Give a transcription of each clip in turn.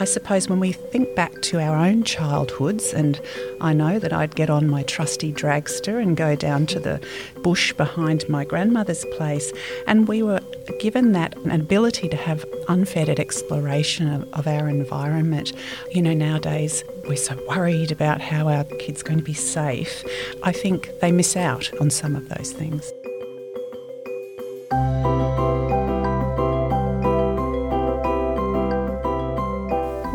I suppose when we think back to our own childhoods, and I know that I'd get on my trusty dragster and go down to the bush behind my grandmother's place, and we were given that ability to have unfettered exploration of, of our environment. You know, nowadays we're so worried about how our kids are going to be safe. I think they miss out on some of those things.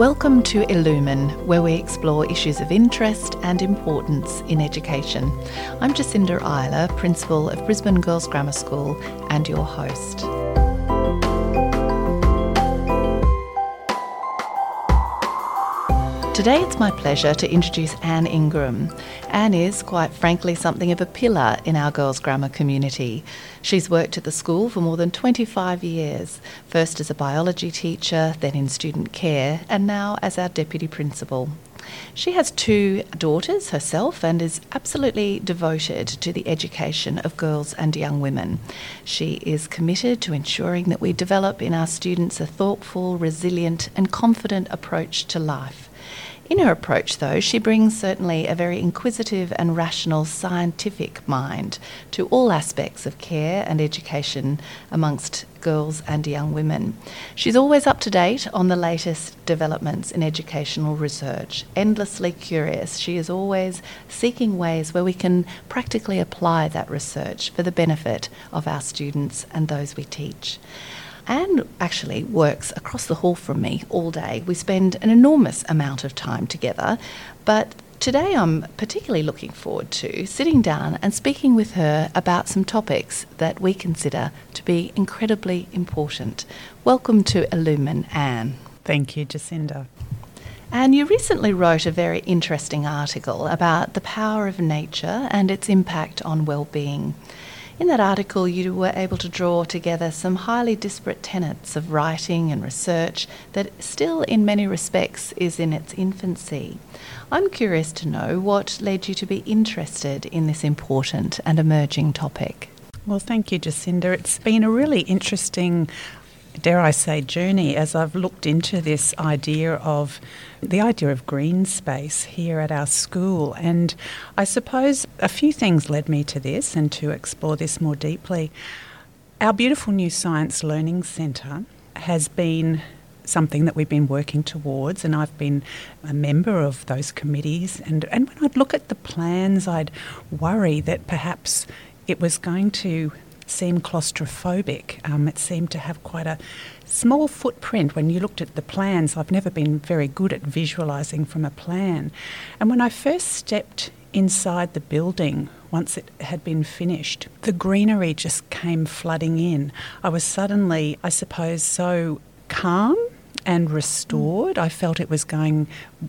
Welcome to Illumine, where we explore issues of interest and importance in education. I'm Jacinda Euler, Principal of Brisbane Girls Grammar School, and your host. Today it's my pleasure to introduce Anne Ingram. Anne is, quite frankly, something of a pillar in our girls' grammar community. She's worked at the school for more than 25 years, first as a biology teacher, then in student care, and now as our deputy principal. She has two daughters herself and is absolutely devoted to the education of girls and young women. She is committed to ensuring that we develop in our students a thoughtful, resilient, and confident approach to life. In her approach, though, she brings certainly a very inquisitive and rational scientific mind to all aspects of care and education amongst girls and young women. She's always up to date on the latest developments in educational research, endlessly curious. She is always seeking ways where we can practically apply that research for the benefit of our students and those we teach. Anne actually works across the hall from me all day. We spend an enormous amount of time together, but today I'm particularly looking forward to sitting down and speaking with her about some topics that we consider to be incredibly important. Welcome to Illumine, Anne. Thank you, Jacinda. And you recently wrote a very interesting article about the power of nature and its impact on well-being. In that article, you were able to draw together some highly disparate tenets of writing and research that still, in many respects, is in its infancy. I'm curious to know what led you to be interested in this important and emerging topic. Well, thank you, Jacinda. It's been a really interesting dare I say, journey as I've looked into this idea of the idea of green space here at our school. And I suppose a few things led me to this and to explore this more deeply. Our beautiful new Science Learning Centre has been something that we've been working towards, and I've been a member of those committees. And, and when I'd look at the plans, I'd worry that perhaps it was going to seem claustrophobic. Um, it seemed to have quite a small footprint when you looked at the plans. I've never been very good at visualising from a plan. And when I first stepped inside the building, once it had been finished, the greenery just came flooding in. I was suddenly, I suppose, so calm and restored. I felt it was going,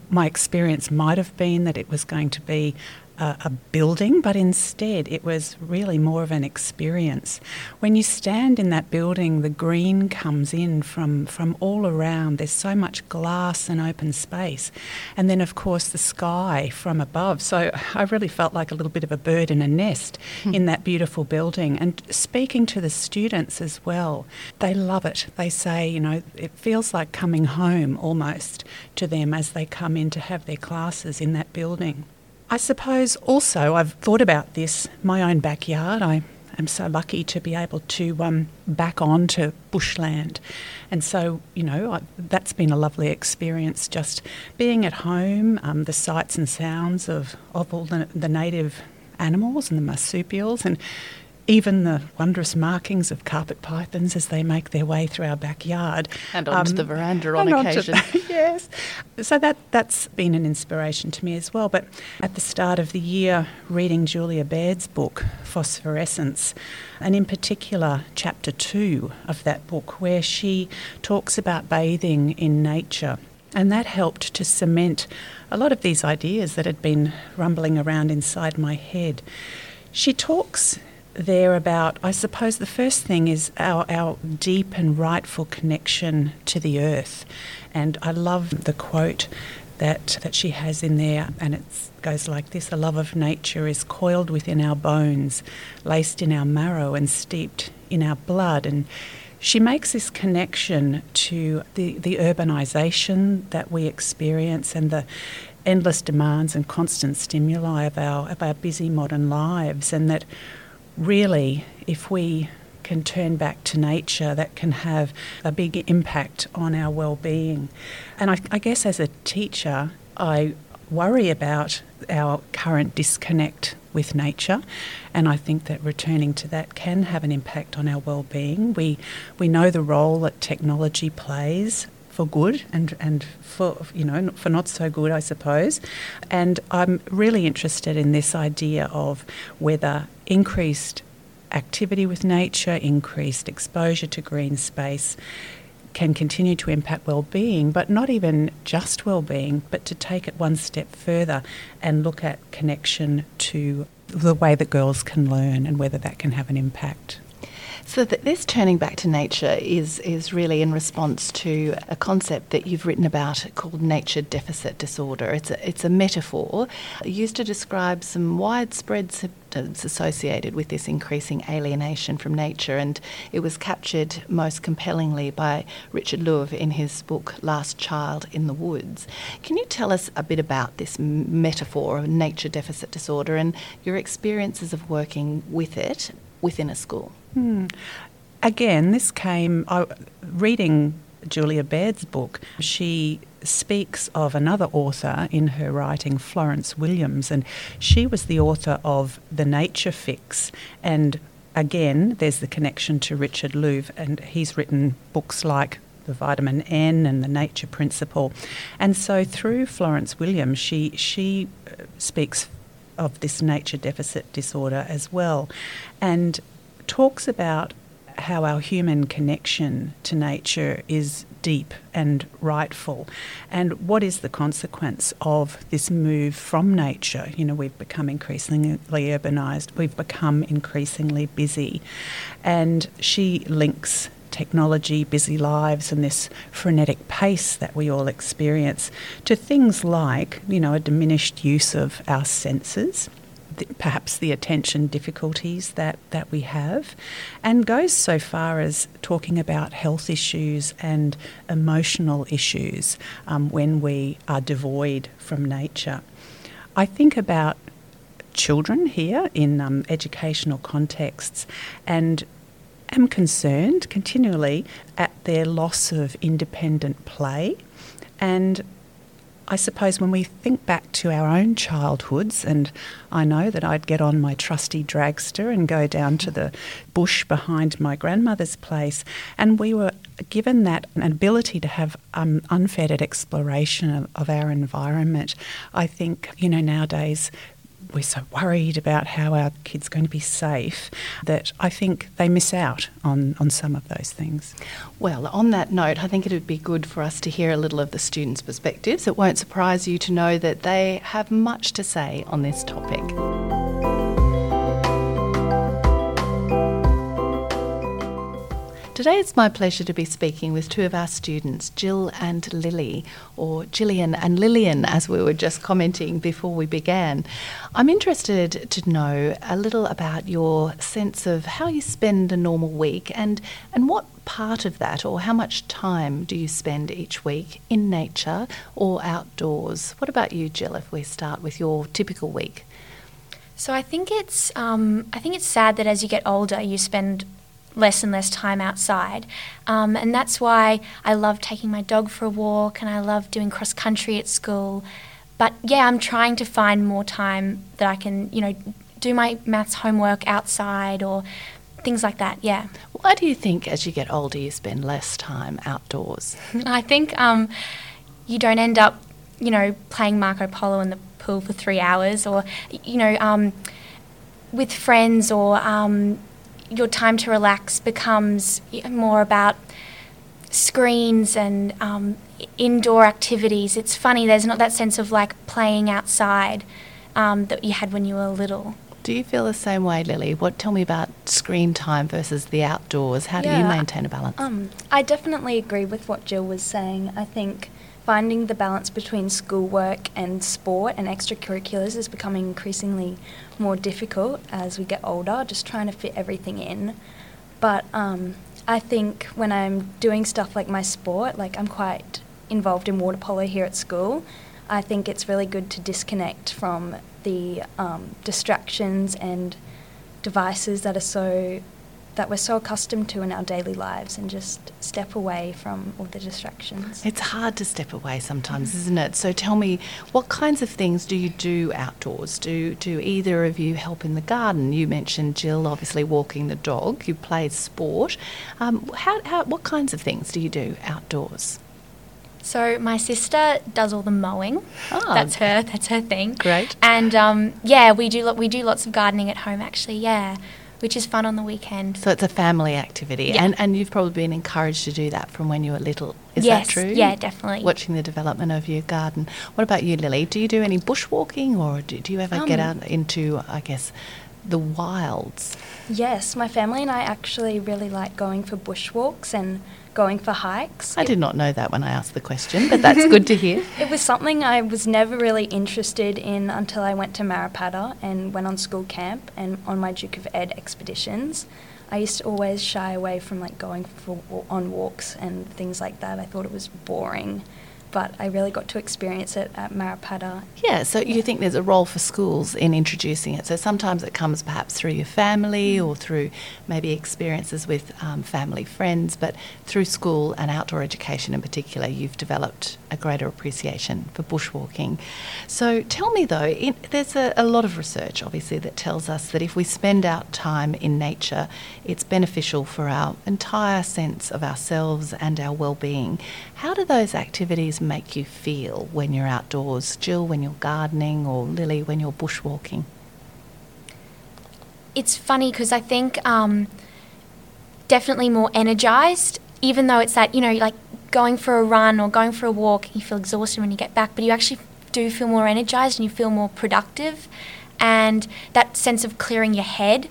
my experience might have been that it was going to be a, a, building, but instead it was really more of an experience. When you stand in that building, the green comes in from, from all around. There's so much glass and open space. And then, of course, the sky from above. So I really felt like a little bit of a bird in a nest hmm. in that beautiful building. And speaking to the students as well, they love it. They say, you know, it feels like coming home almost to them as they come in to have their classes in that building. I suppose also I've thought about this, my own backyard. I am so lucky to be able to um, back on to bushland. And so, you know, I, that's been a lovely experience just being at home, um, the sights and sounds of, of all the, the native animals and the marsupials and even the wondrous markings of carpet pythons as they make their way through our backyard. And onto um, the veranda on occasion. yes. So that, that's been an inspiration to me as well. But at the start of the year, reading Julia Baird's book, Phosphorescence, and in particular, chapter two of that book, where she talks about bathing in nature. And that helped to cement a lot of these ideas that had been rumbling around inside my head. She talks there about, I suppose the first thing is our, our deep and rightful connection to the earth. And I love the quote that, that she has in there, and it goes like this The love of nature is coiled within our bones, laced in our marrow, and steeped in our blood. And she makes this connection to the, the urbanisation that we experience and the endless demands and constant stimuli of our, of our busy modern lives, and that really, if we can turn back to nature, that can have a big impact on our well-being. And I, I guess as a teacher, I worry about our current disconnect with nature, and I think that returning to that can have an impact on our well-being. We we know the role that technology plays for good and and for you know for not so good, I suppose. And I'm really interested in this idea of whether increased activity with nature, increased exposure to green space can continue to impact well-being, but not even just well-being, but to take it one step further and look at connection to the way that girls can learn and whether that can have an impact. So th- this turning back to nature is is really in response to a concept that you've written about called nature deficit disorder. It's a, it's a metaphor used to describe some widespread symptoms associated with this increasing alienation from nature, and it was captured most compellingly by Richard Louv in his book Last Child in the Woods. Can you tell us a bit about this metaphor of nature deficit disorder and your experiences of working with it within a school? Hmm. Again, this came I, reading Julia Baird's book. She speaks of another author in her writing, Florence Williams, and she was the author of The Nature Fix. And again, there's the connection to Richard Louv, and he's written books like the vitamin N and the nature principle. And so through Florence Williams, she she uh, speaks of this nature deficit disorder as well. And talks about how our human connection to nature is deep and rightful, and what is the consequence of this move from nature. You know, we've become increasingly urbanised, we've become increasingly busy, and she links technology, busy lives, and this frenetic pace that we all experience to things like, you know, a diminished use of our senses the, perhaps the attention difficulties that, that we have, and goes so far as talking about health issues and emotional issues um, when we are devoid from nature. I think about children here in um, educational contexts and am concerned continually at their loss of independent play and I suppose when we think back to our own childhoods, and I know that I'd get on my trusty dragster and go down to the bush behind my grandmother's place, and we were given that ability to have um, unfettered exploration of, of our environment. I think, you know, nowadays we're so worried about how our kids are going to be safe that I think they miss out on, on some of those things. Well, on that note, I think it would be good for us to hear a little of the students' perspectives. It won't surprise you to know that they have much to say on this topic. Today it's my pleasure to be speaking with two of our students, Jill and Lily, or Gillian and Lillian, as we were just commenting before we began. I'm interested to know a little about your sense of how you spend a normal week and, and what part of that or how much time do you spend each week in nature or outdoors? What about you, Jill, if we start with your typical week? So I think it's um, I think it's sad that as you get older, you spend less and less time outside. Um, and that's why I love taking my dog for a walk and I love doing cross country at school. But yeah, I'm trying to find more time that I can, you know, do my maths homework outside or things like that, yeah. Why do you think as you get older you spend less time outdoors? I think um, you don't end up, you know, playing Marco Polo in the pool for three hours or, you know, um, with friends or um, your time to relax becomes more about screens and um, indoor activities. It's funny, there's not that sense of like playing outside um, that you had when you were little. Do you feel the same way, Lily? What tell me about screen time versus the outdoors? How yeah, do you maintain a balance? Um, I definitely agree with what Jill was saying. I think finding the balance between schoolwork and sport and extracurriculars is becoming increasingly more difficult as we get older, just trying to fit everything in. But um, I think when I'm doing stuff like my sport, like I'm quite involved in water polo here at school, I think it's really good to disconnect from the um, distractions and devices that are so that we're so accustomed to in our daily lives and just step away from all the distractions. It's hard to step away sometimes, isn't it? So tell me, what kinds of things do you do outdoors? Do do either of you help in the garden? You mentioned Jill, obviously walking the dog. You play sport. Um, how, how, what kinds of things do you do outdoors? So my sister does all the mowing. Ah. That's her. That's her thing. Great. And um, yeah, we do. lo- We do lots of gardening at home. Actually, yeah, which is fun on the weekend. So it's a family activity, Yeah. and and you've probably been encouraged to do that from when you were little. Is yes. that true? Yeah, definitely. Watching the development of your garden. What about you, Lily? Do you do any bushwalking, or do, do you ever get Um, out into, I guess, the wilds? Yes, my family and I actually really like going for bushwalks and going for hikes. I did not know that when I asked the question, but that's good to hear. It was something I was never really interested in until I went to Marrapatta and went on school camp and on my Duke of Ed expeditions. I used to always shy away from like going for on walks and things like that. I thought it was boring, but I really got to experience it at Marrapatta. Yeah, so you think there's a role for schools in introducing it. So sometimes it comes perhaps through your family or through maybe experiences with um, family friends, but through school and outdoor education in particular, you've developed a greater appreciation for bushwalking. So tell me though, there's a, a lot of research obviously that tells us that if we spend our time in nature, it's beneficial for our entire sense of ourselves and our well-being. How do those activities make you feel when you're outdoors? Jill, when you're gardening, or Lily, when you're bushwalking? it's funny because I think um, definitely more energized, even though it's that, you know, like going for a run or going for a walk, you feel exhausted when you get back, but you actually do feel more energized and you feel more productive. And that sense of clearing your head,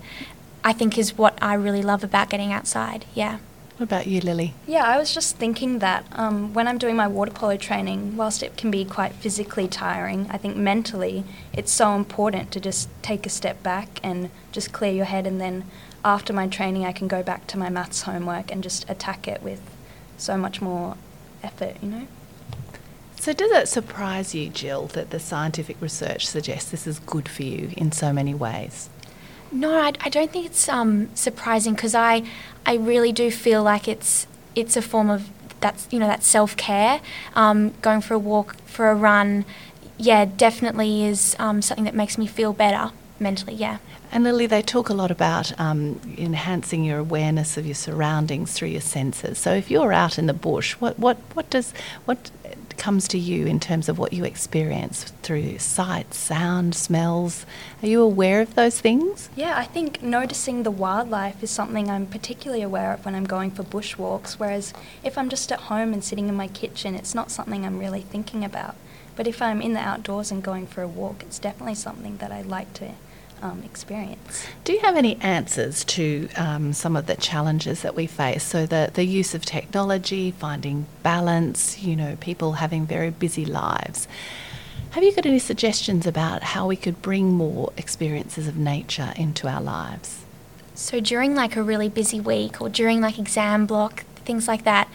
I think, is what I really love about getting outside. Yeah. What about you, Lily? Yeah, I was just thinking that um, when I'm doing my water polo training, whilst it can be quite physically tiring, I think mentally it's so important to just take a step back and just clear your head. And then after my training, I can go back to my maths homework and just attack it with so much more effort, you know? So, does it surprise you, Jill, that the scientific research suggests this is good for you in so many ways? No, I, I don't think it's um, surprising because I, I really do feel like it's it's a form of that's you know that self care. Um, going for a walk, for a run, yeah, definitely is um, something that makes me feel better mentally. Yeah. And Lily, they talk a lot about um, enhancing your awareness of your surroundings through your senses. So, if you're out in the bush, what what what does what comes to you in terms of what you experience through sight, sound, smells? Are you aware of those things? Yeah, I think noticing the wildlife is something I'm particularly aware of when I'm going for bushwalks, whereas if I'm just at home and sitting in my kitchen, it's not something I'm really thinking about. But if I'm in the outdoors and going for a walk, it's definitely something that I like to um, experience. Do you have any answers to um, some of the challenges that we face? So, the, the use of technology, finding balance, you know, people having very busy lives. Have you got any suggestions about how we could bring more experiences of nature into our lives? So during like a really busy week or during like exam block, things like that,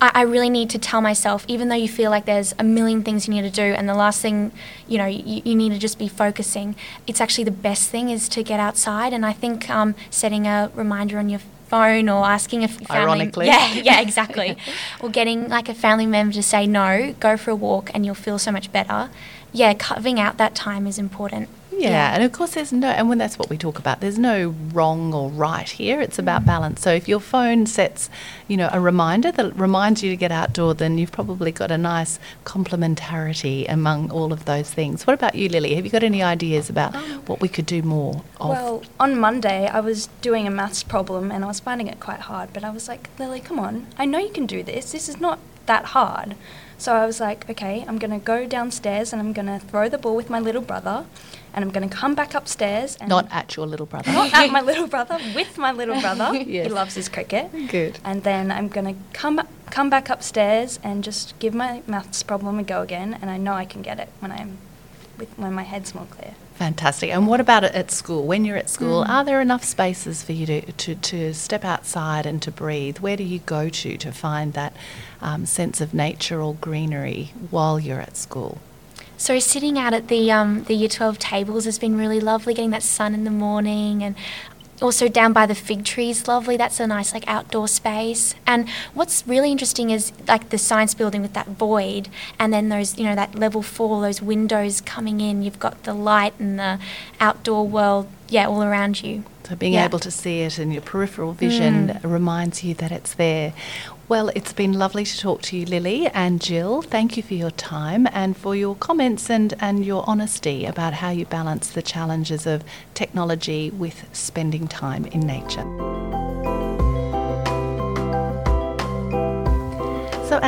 I, I really need to tell myself, even though you feel like there's a million things you need to do, and the last thing, you know, you, you need to just be focusing. It's actually the best thing is to get outside, and I think um, setting a reminder on your phone or asking a family, Ironically. yeah, yeah, exactly, or getting like a family member to say no, go for a walk, and you'll feel so much better. Yeah, carving out that time is important. Yeah, and of course, there's no, and when that's what we talk about, there's no wrong or right here. It's about mm. balance. So if your phone sets, you know, a reminder that reminds you to get outdoor, then you've probably got a nice complementarity among all of those things. What about you, Lily? Have you got any ideas about um, what we could do more of? Well, on Monday, I was doing a maths problem and I was finding it quite hard, but I was like, Lily, come on, I know you can do this. This is not that hard. So I was like, okay, I'm going to go downstairs and I'm going to throw the ball with my little brother and I'm going to come back upstairs. And Not at your little brother. not at my little brother, with my little brother. Yes. He loves his cricket. Good. And then I'm going to come come back upstairs and just give my maths problem a go again. And I know I can get it when I'm with when my head's more clear. Fantastic. And what about it at school? When you're at school, mm. are there enough spaces for you to, to, to step outside and to breathe? Where do you go to to find that um, sense of nature or greenery while you're at school? So sitting out at the um, the Year 12 tables has been really lovely, getting that sun in the morning, and also down by the fig trees lovely. That's a nice like outdoor space. And what's really interesting is like the science building with that void and then those you know that level four those windows coming in. You've got the light and the outdoor world yeah all around you so being yeah. able to see it in your peripheral vision mm. reminds you that it's there well, it's been lovely to talk to you, Lily and Jill. Thank you for your time and for your comments and, and your honesty about how you balance the challenges of technology with spending time in nature.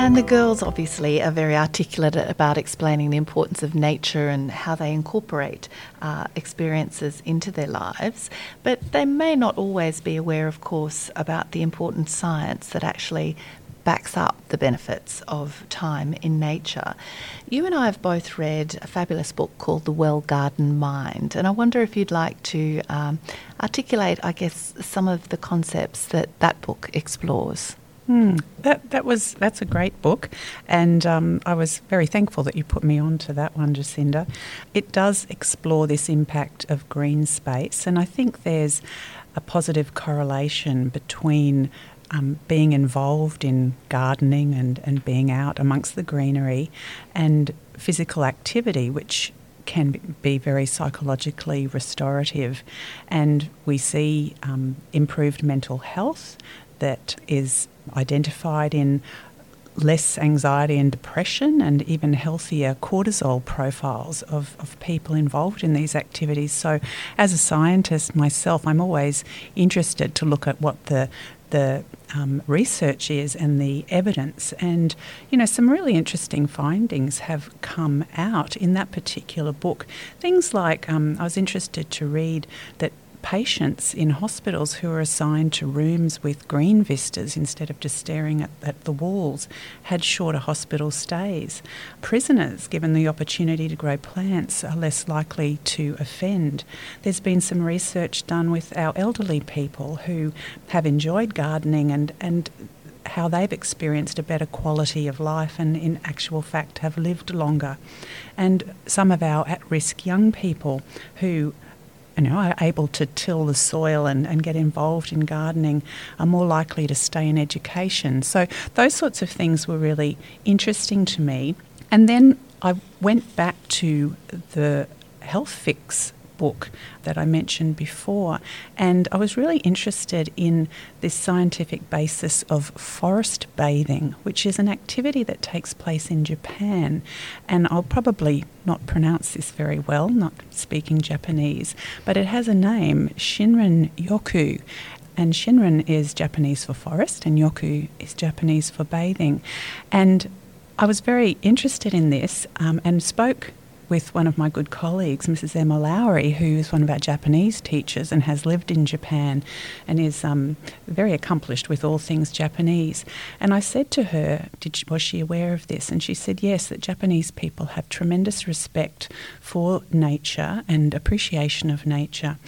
And the girls obviously are very articulate about explaining the importance of nature and how they incorporate uh, experiences into their lives, but they may not always be aware, of course, about the important science that actually backs up the benefits of time in nature. You and I have both read a fabulous book called The Well Gardened Mind, and I wonder if you'd like to um, articulate, I guess, some of the concepts that that book explores. Mm, that that was that's a great book, and um, I was very thankful that you put me on to that one, Jacinda. It does explore this impact of green space, and I think there's a positive correlation between um, being involved in gardening and, and being out amongst the greenery and physical activity, which can be very psychologically restorative. And we see um, improved mental health that is identified in less anxiety and depression and even healthier cortisol profiles of, of people involved in these activities. So, as a scientist myself, I'm always interested to look at what the the um, research is and the evidence. And, you know, some really interesting findings have come out in that particular book. Things like um, I was interested to read that patients in hospitals who are assigned to rooms with green vistas instead of just staring at, at, the walls had shorter hospital stays. Prisoners, given the opportunity to grow plants, are less likely to offend. There's been some research done with our elderly people who have enjoyed gardening and, and how they've experienced a better quality of life and, in actual fact, have lived longer. And some of our at risk young people who you know, are able to till the soil and, and get involved in gardening are more likely to stay in education. So those sorts of things were really interesting to me. And then I went back to the Health Fix book that I mentioned before. And I was really interested in this scientific basis of forest bathing, which is an activity that takes place in Japan. And I'll probably not pronounce this very well, not speaking Japanese, but it has a name, Shinrin Yoku. And Shinrin is Japanese for forest, and Yoku is Japanese for bathing. And I was very interested in this um, and spoke with one of my good colleagues, Mrs. Emma Lowry, who is one of our Japanese teachers and has lived in Japan and is um, very accomplished with all things Japanese. And I said to her, she, was she aware of this? And she said, yes, that Japanese people have tremendous respect for nature and appreciation of nature.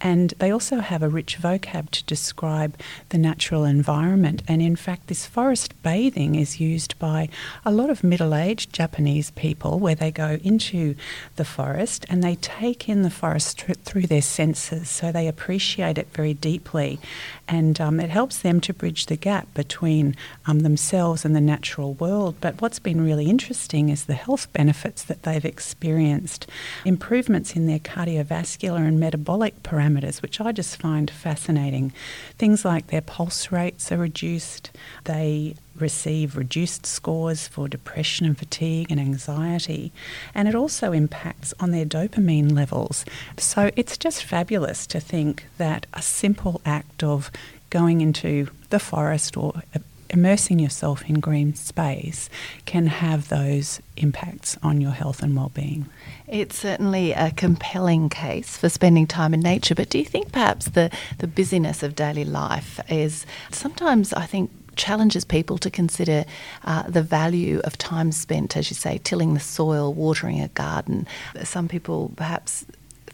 And they also have a rich vocab to describe the natural environment. And in fact, this forest bathing is used by a lot of middle aged Japanese people where they go into the forest and they take in the forest tr- through their senses. So they appreciate it very deeply. And um, it helps them to bridge the gap between um, themselves and the natural world. But what's been really interesting is the health benefits that they've experienced improvements in their cardiovascular and metabolic parameters parameters, which I just find fascinating. Things like their pulse rates are reduced, they receive reduced scores for depression and fatigue and anxiety, and it also impacts on their dopamine levels. So it's just fabulous to think that a simple act of going into the forest or immersing yourself in green space can have those impacts on your health and well-being. It's certainly a compelling case for spending time in nature, but do you think perhaps the, the busyness of daily life is sometimes I think challenges people to consider uh, the value of time spent, as you say, tilling the soil, watering a garden. Some people perhaps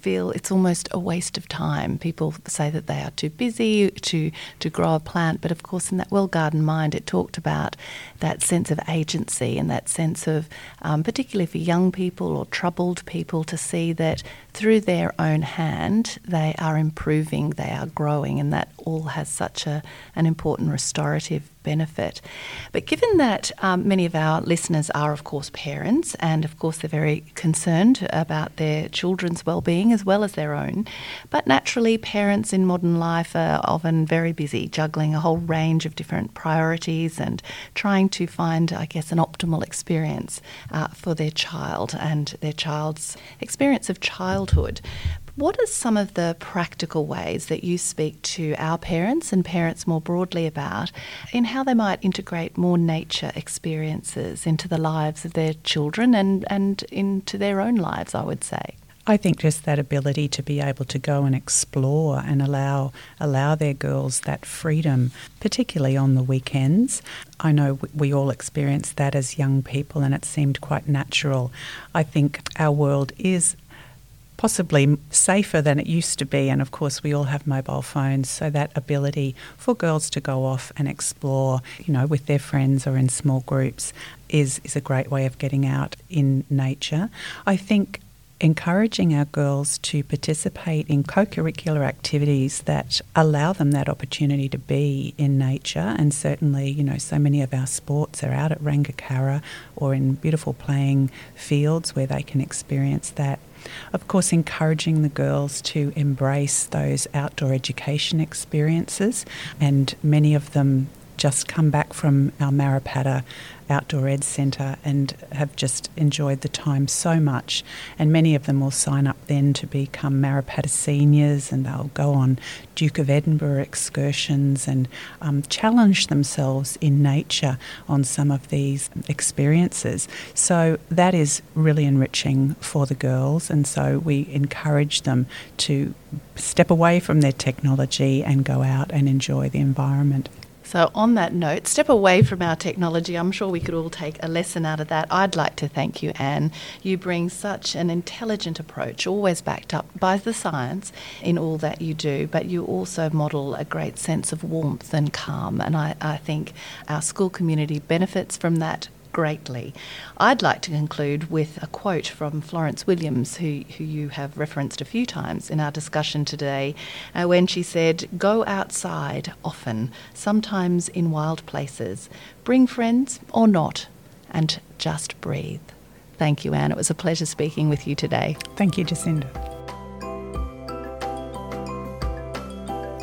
feel it's almost a waste of time. People say that they are too busy to, to grow a plant, but of course, in that well gardened mind, it talked about that sense of agency and that sense of, um, particularly for young people or troubled people, to see that through their own hand they are improving, they are growing, and that all has such a, an important restorative benefit. But given that um, many of our listeners are, of course, parents, and of course they're very concerned about their children's well-being as well as their own, but naturally parents in modern life are often very busy juggling a whole range of different priorities and trying to find, I guess, an optimal experience uh, for their child and their child's experience of childhood. What are some of the practical ways that you speak to our parents and parents more broadly about in how they might integrate more nature experiences into the lives of their children and, and into their own lives, I would say? I think just that ability to be able to go and explore and allow allow their girls that freedom, particularly on the weekends. I know we all experienced that as young people, and it seemed quite natural. I think our world is possibly safer than it used to be. And of course, we all have mobile phones, so that ability for girls to go off and explore, you know, with their friends or in small groups is, is a great way of getting out in nature. I think encouraging our girls to participate in co curricular activities that allow them that opportunity to be in nature. And certainly, you know, so many of our sports are out at Rangakarra or in beautiful playing fields where they can experience that. Of course, encouraging the girls to embrace those outdoor education experiences, and many of them just come back from our Marrapatta Outdoor Ed Centre and have just enjoyed the time so much. And many of them will sign up then to become Marrapatta seniors and they'll go on Duke of Edinburgh excursions and um, challenge themselves in nature on some of these experiences. So that is really enriching for the girls. And so we encourage them to step away from their technology and go out and enjoy the environment. So, on that note, step away from our technology. I'm sure we could all take a lesson out of that. I'd like to thank you, Anne. You bring such an intelligent approach, always backed up by the science in all that you do, but you also model a great sense of warmth and calm. And I, I think our school community benefits from that greatly. I'd like to conclude with a quote from Florence Williams, who, who you have referenced a few times in our discussion today, uh, when she said, Go outside often, sometimes in wild places. Bring friends or not, and just breathe. Thank you, Anne. It was a pleasure speaking with you today. Thank you, Jacinda.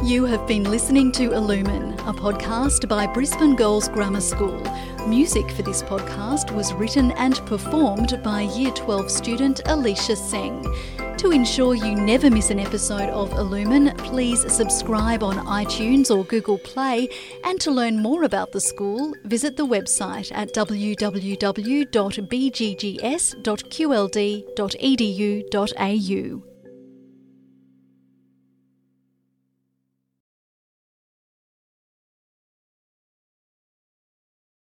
You have been listening to Illumine, a podcast by Brisbane Girls Grammar School. Music for this podcast was written and performed by Year 12 student Alicia Singh. To ensure you never miss an episode of Illumine, please subscribe on iTunes or Google Play. And to learn more about the school, visit the website at www.bggs.qld.edu.au.